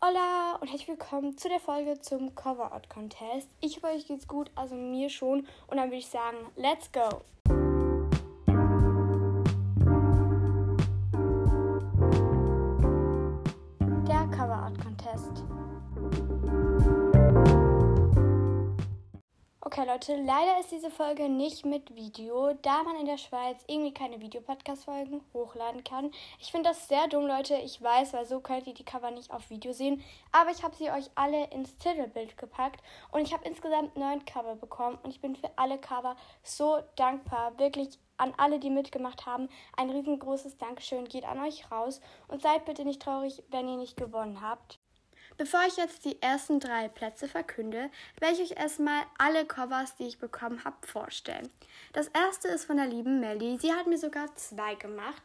Hola und herzlich willkommen zu der Folge zum Cover Art Contest. Ich hoffe, euch geht's gut, also mir schon. Und dann würde ich sagen, let's go! Okay, Leute, leider ist diese Folge nicht mit Video, da man in der Schweiz irgendwie keine Videopodcast-Folgen hochladen kann. Ich finde das sehr dumm, Leute. Ich weiß, weil so könnt ihr die Cover nicht auf Video sehen. Aber ich habe sie euch alle ins Titelbild gepackt und ich habe insgesamt neun Cover bekommen und ich bin für alle Cover so dankbar. Wirklich an alle, die mitgemacht haben, ein riesengroßes Dankeschön geht an euch raus und seid bitte nicht traurig, wenn ihr nicht gewonnen habt. Bevor ich jetzt die ersten drei Plätze verkünde, werde ich euch erstmal alle Covers, die ich bekommen habe, vorstellen. Das erste ist von der lieben Melly. Sie hat mir sogar zwei gemacht.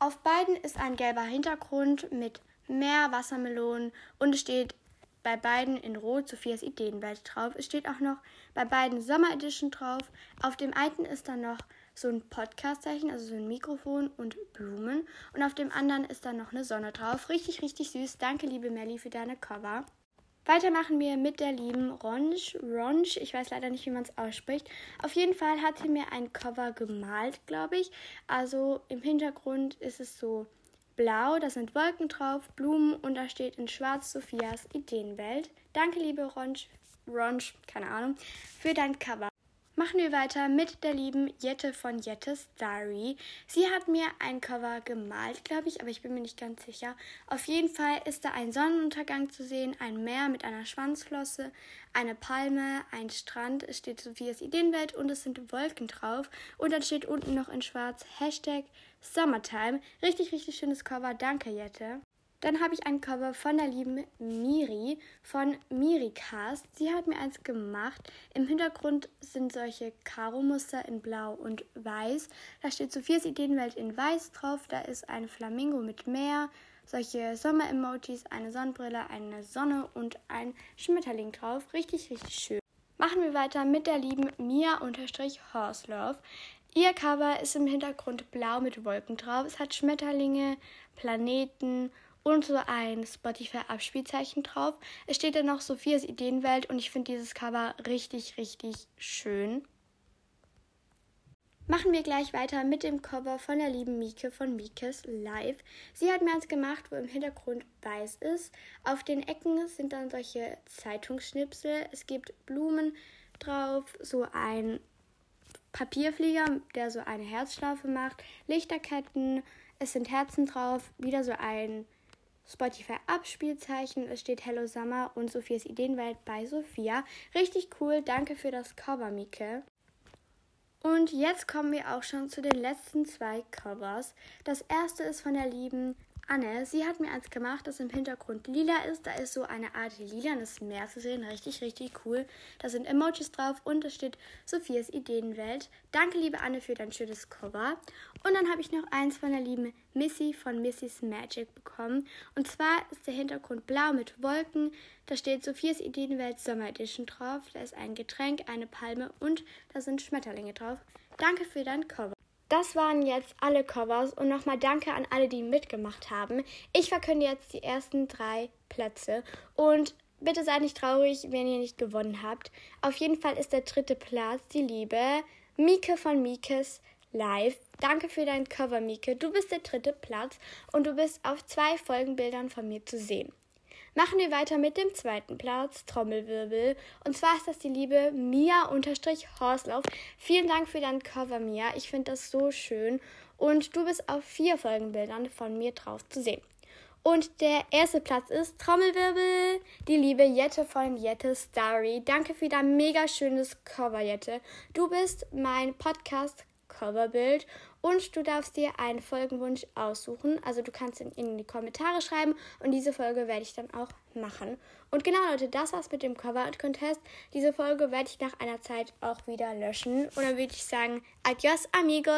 Auf beiden ist ein gelber Hintergrund mit mehr Wassermelonen und es steht bei beiden in Rot Sophias Ideenwelt drauf. Es steht auch noch bei beiden Sommer Edition drauf. Auf dem einen ist dann noch so ein Podcast-Zeichen, also so ein Mikrofon und Blumen. Und auf dem anderen ist dann noch eine Sonne drauf. Richtig, richtig süß. Danke, liebe Melli, für deine Cover. Weiter machen wir mit der lieben Ronch. Ronch, ich weiß leider nicht, wie man es ausspricht. Auf jeden Fall hat sie mir ein Cover gemalt, glaube ich. Also im Hintergrund ist es so blau, da sind Wolken drauf, Blumen und da steht in schwarz Sophias Ideenwelt. Danke, liebe Ronch, Ronch, keine Ahnung, für dein Cover. Machen wir weiter mit der lieben Jette von Jettes Diary. Sie hat mir ein Cover gemalt, glaube ich, aber ich bin mir nicht ganz sicher. Auf jeden Fall ist da ein Sonnenuntergang zu sehen, ein Meer mit einer Schwanzflosse, eine Palme, ein Strand. Es steht Sophias Ideenwelt und es sind Wolken drauf. Und dann steht unten noch in schwarz Hashtag Summertime. Richtig, richtig schönes Cover. Danke, Jette. Dann habe ich ein Cover von der lieben Miri von Miricast. Sie hat mir eins gemacht. Im Hintergrund sind solche Karo-Muster in Blau und Weiß. Da steht Sophias Ideenwelt in Weiß drauf. Da ist ein Flamingo mit Meer, solche Sommer-Emojis, eine Sonnenbrille, eine Sonne und ein Schmetterling drauf. Richtig, richtig schön. Machen wir weiter mit der lieben Mia-Horselove. Ihr Cover ist im Hintergrund blau mit Wolken drauf. Es hat Schmetterlinge, Planeten und so ein Spotify-Abspielzeichen drauf. Es steht dann noch Sophias Ideenwelt und ich finde dieses Cover richtig, richtig schön. Machen wir gleich weiter mit dem Cover von der lieben Mieke von Miekes Live. Sie hat mir eins gemacht, wo im Hintergrund weiß ist. Auf den Ecken sind dann solche Zeitungsschnipsel. Es gibt Blumen drauf, so ein Papierflieger, der so eine Herzschlaufe macht, Lichterketten, es sind Herzen drauf, wieder so ein Spotify-Abspielzeichen. Es steht Hello Summer und Sophias Ideenwelt bei Sophia. Richtig cool. Danke für das Cover, Mike. Und jetzt kommen wir auch schon zu den letzten zwei Covers. Das erste ist von der lieben Anne, sie hat mir eins gemacht, das im Hintergrund lila ist. Da ist so eine Art lilanes Meer zu sehen. Richtig, richtig cool. Da sind Emojis drauf und es steht Sophias Ideenwelt. Danke, liebe Anne, für dein schönes Cover. Und dann habe ich noch eins von der lieben Missy von Missy's Magic bekommen. Und zwar ist der Hintergrund blau mit Wolken. Da steht Sophias Ideenwelt Sommer Edition drauf. Da ist ein Getränk, eine Palme und da sind Schmetterlinge drauf. Danke für dein Cover. Das waren jetzt alle Covers und nochmal danke an alle, die mitgemacht haben. Ich verkünde jetzt die ersten drei Plätze und bitte seid nicht traurig, wenn ihr nicht gewonnen habt. Auf jeden Fall ist der dritte Platz die liebe Mieke von Miekes Live. Danke für dein Cover, Mieke. Du bist der dritte Platz und du bist auf zwei Folgenbildern von mir zu sehen. Machen wir weiter mit dem zweiten Platz, Trommelwirbel. Und zwar ist das die liebe Mia-Horslauf. Vielen Dank für dein Cover, Mia. Ich finde das so schön. Und du bist auf vier Folgenbildern von mir drauf zu sehen. Und der erste Platz ist Trommelwirbel, die liebe Jette von Jette Starry. Danke für dein mega schönes Cover, Jette. Du bist mein Podcast Coverbild und du darfst dir einen Folgenwunsch aussuchen. Also du kannst ihn in die Kommentare schreiben und diese Folge werde ich dann auch machen. Und genau Leute, das war's mit dem Cover Art Contest. Diese Folge werde ich nach einer Zeit auch wieder löschen. Und dann würde ich sagen, adios amigos.